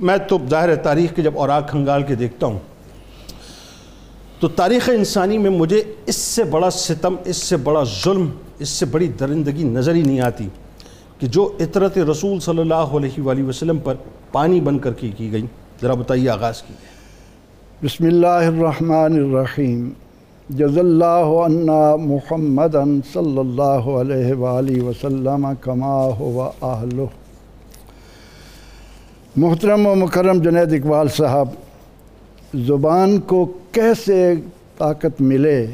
میں تو ظاہر ہے تاریخ کے جب اوراق کھنگال کے دیکھتا ہوں، تو تاریخ انسانی میں مجھے اس سے بڑا ستم، اس سے بڑا ظلم، اس سے بڑی درندگی نظر ہی نہیں آتی کہ جو عطرت رسول صلی اللہ علیہ وآلہ وسلم پر پانی بن کر کی کی گئی۔ ذرا بتائیے آغاز کی۔ بسم اللہ الرحمن الرحیم۔ جز اللہ عنا محمدا صلی اللہ علیہ وآلہ وسلم کما ہوا اہلہ۔ محترم و مکرم جنید اقبال صاحب، زبان کو کیسے طاقت ملے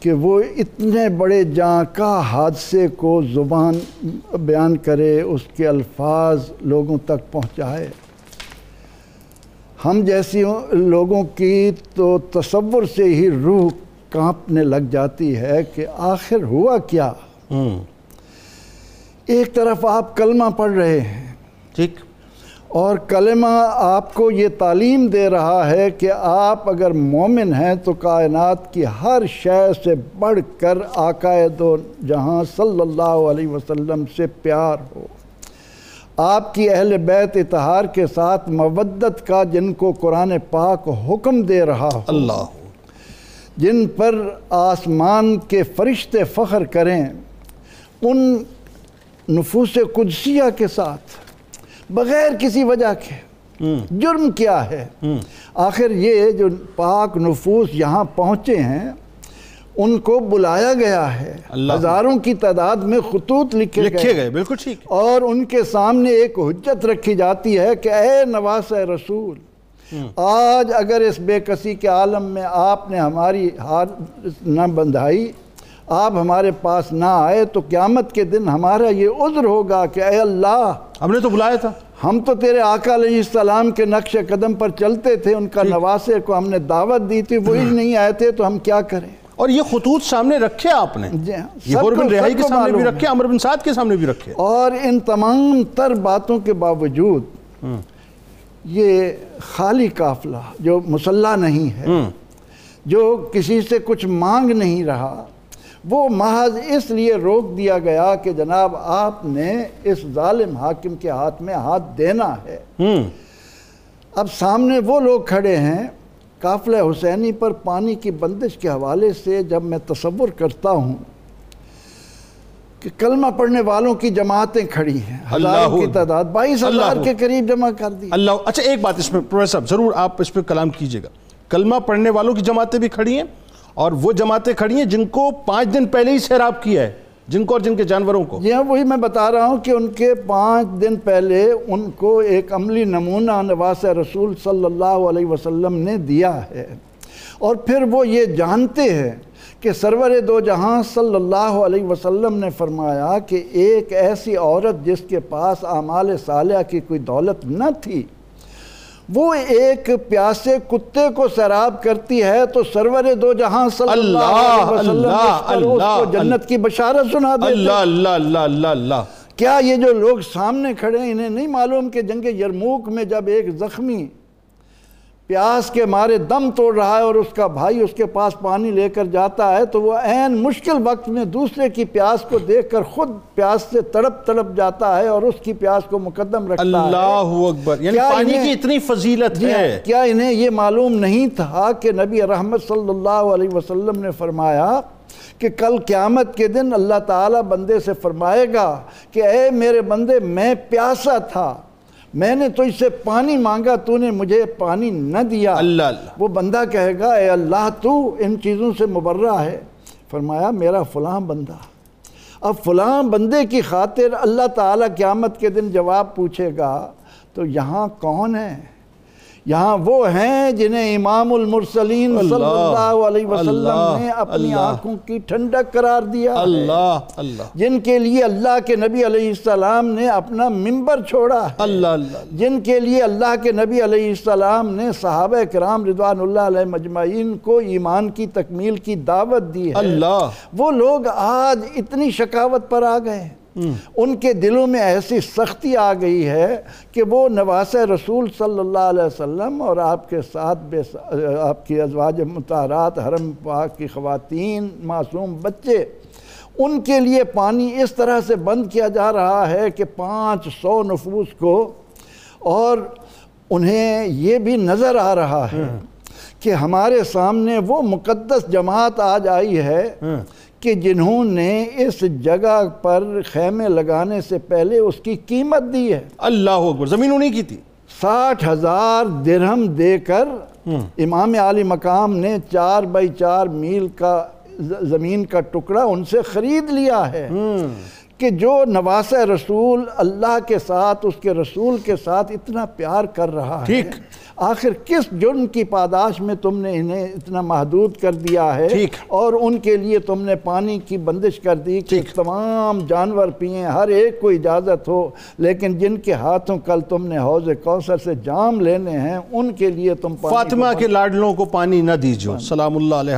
کہ وہ اتنے بڑے جاں کا حادثے کو زبان بیان کرے، اس کے الفاظ لوگوں تک پہنچائے؟ ہم جیسی لوگوں کی تو تصور سے ہی روح کانپنے لگ جاتی ہے کہ آخر ہوا کیا؟ ایک طرف آپ کلمہ پڑھ رہے ہیں۔ ٹھیک۔ اور کلمہ آپ کو یہ تعلیم دے رہا ہے کہ آپ اگر مومن ہیں تو کائنات کی ہر شے سے بڑھ کر آقائے دو جہاں صلی اللہ علیہ وسلم سے پیار ہو۔ آپ کی اہل بیت اتحار کے ساتھ مودت کا جن کو قرآن پاک حکم دے رہا ہو۔ اللہ۔ جن پر آسمان کے فرشتے فخر کریں ان نفوس قدسیہ کے ساتھ بغیر کسی وجہ کے جرم کیا ہے؟ آخر یہ جو پاک نفوس یہاں پہنچے ہیں ان کو بلایا گیا ہے۔ ہزاروں کی تعداد میں خطوط لکھے لکھے گئے بالکل ٹھیک۔ اور ان کے سامنے ایک حجت رکھی جاتی ہے کہ اے نواس رسول آج اگر اس بے کسی کے عالم میں آپ نے ہماری ہاتھ نہ بندھائی آپ ہمارے پاس نہ آئے تو قیامت کے دن ہمارا یہ عذر ہوگا کہ اے اللہ ہم نے تو بلایا تھا۔ ہم تو تیرے آقا علیہ السلام کے نقش قدم پر چلتے تھے ان کا نواسے کو ہم نے دعوت دی تھی وہی نہیں آئے تھے تو ہم کیا کریں؟ اور یہ خطوط سامنے رکھے آپ نے۔ جی ہاں، یہ بن رہائی کے سامنے بھی رکھے عمر بن سعد کے سامنے بھی رکھے۔ اور ان تمام تر باتوں کے باوجود یہ خالی قافلہ جو مسلح نہیں ہے جو کسی سے کچھ مانگ نہیں رہا وہ محض اس لیے روک دیا گیا کہ جناب آپ نے اس ظالم حاکم کے ہاتھ میں ہاتھ دینا ہے۔ اب سامنے وہ لوگ کھڑے ہیں قافلہ حسینی پر پانی کی بندش کے حوالے سے جب میں تصور کرتا ہوں کہ کلمہ پڑھنے والوں کی جماعتیں کھڑی ہیں۔ ہزاروں کی تعداد بائیس ہزار کے قریب جمع کر دی۔ اللہ۔ اچھا ایک بات اس میں پروفیسر صاحب ضرور آپ اس پہ کلام کیجیے گا۔ کلمہ پڑھنے والوں کی جماعتیں بھی کھڑی ہیں۔ اور وہ جماعتیں کھڑی ہیں جن کو پانچ دن پہلے ہی سیراب کیا ہے، جن کو اور جن کے جانوروں کو۔ یہ وہی میں بتا رہا ہوں کہ ان کے پانچ دن پہلے ان کو ایک عملی نمونہ نواس رسول صلی اللہ علیہ وسلم نے دیا ہے۔ اور پھر وہ یہ جانتے ہیں کہ سرور دو جہاں صلی اللہ علیہ وسلم نے فرمایا کہ ایک ایسی عورت جس کے پاس اعمال صالحہ کی کوئی دولت نہ تھی وہ ایک پیاسے کتے کو سراب کرتی ہے تو سرور دو جہاں صلی اللہ علیہ وسلم اللہ، کو جنت کی بشارت سنا دیتے اللہ اللہ اللہ اللہ اللہ۔ کیا یہ جو لوگ سامنے کھڑے ہیں انہیں نہیں معلوم کہ جنگ یرموک میں جب ایک زخمی پیاس کے مارے دم توڑ رہا ہے اور اس کا بھائی اس کے پاس پانی لے کر جاتا ہے تو وہ عین مشکل وقت میں دوسرے کی پیاس کو دیکھ کر خود پیاس سے تڑپ تڑپ جاتا ہے اور اس کی پیاس کو مقدم رکھتا ہے۔ اللہ اکبر یعنی پانی کی اتنی فضیلت جی ہاں، ہے کیا انہیں یہ معلوم نہیں تھا کہ نبی رحمت صلی اللہ علیہ وسلم نے فرمایا کہ کل قیامت کے دن اللہ تعالیٰ بندے سے فرمائے گا کہ اے میرے بندے میں پیاسا تھا۔ میں نے تو اس سے پانی مانگا تو نے مجھے پانی نہ دیا۔ اللہ اللہ۔ وہ بندہ کہے گا اے اللہ تو ان چیزوں سے مبرہ ہے۔ فرمایا میرا فلاں بندہ۔ اب فلاں بندے کی خاطر اللہ تعالیٰ قیامت کے دن جواب پوچھے گا تو یہاں کون ہے؟ یہاں وہ ہیں جنہیں امام المرسلین صلی اللہ، علیہ وسلم نے اپنی۔ آنکھوں کی ٹھنڈک قرار دیا ہے۔ اللہ اللہ۔ جن کے لیے اللہ کے نبی علیہ السلام نے اپنا ممبر چھوڑا ہے۔ اللہ اللہ۔ جن کے لیے اللہ کے نبی علیہ السلام نے صحابہ کرام رضوان اللہ علیہ مجمعین کو ایمان کی تکمیل کی دعوت دی ہے۔ اللہ۔ وہ لوگ آج اتنی شکاوت پر آ گئے ان کے دلوں میں ایسی سختی آ گئی ہے کہ وہ نواس رسول صلی اللہ علیہ وسلم اور آپ کے ساتھ بے آپ کی ازواج متحرات حرم پاک کی خواتین معصوم بچے ان کے لیے پانی اس طرح سے بند کیا جا رہا ہے کہ پانچ سو نفوس کو اور انہیں یہ بھی نظر آ رہا ہے کہ ہمارے سامنے وہ مقدس جماعت آج آئی ہے کہ جنہوں نے اس جگہ پر خیمے لگانے سے پہلے اس کی قیمت دی ہے۔ اللہ اکبر زمین انہیں کی تھی۔ ساٹھ ہزار درہم دے کر امام عالی مقام نے چار بائی چار میل کا زمین کا ٹکڑا ان سے خرید لیا ہے۔ کہ جو نواس رسول اللہ کے ساتھ اس کے رسول کے ساتھ اتنا پیار کر رہا ہے۔ ٹھیک۔ آخر کس جرم کی پاداش میں تم نے انہیں اتنا محدود کر دیا ہے؟ اور ان کے لیے تم نے پانی کی بندش کر دی کہ تمام جانور پئیں ہر ایک کو اجازت ہو لیکن جن کے ہاتھوں کل تم نے حوض کوثر سے جام لینے ہیں ان کے لیے تم فاطمہ کے لاڈلوں کو پانی نہ دیجو سلام اللہ علیہ۔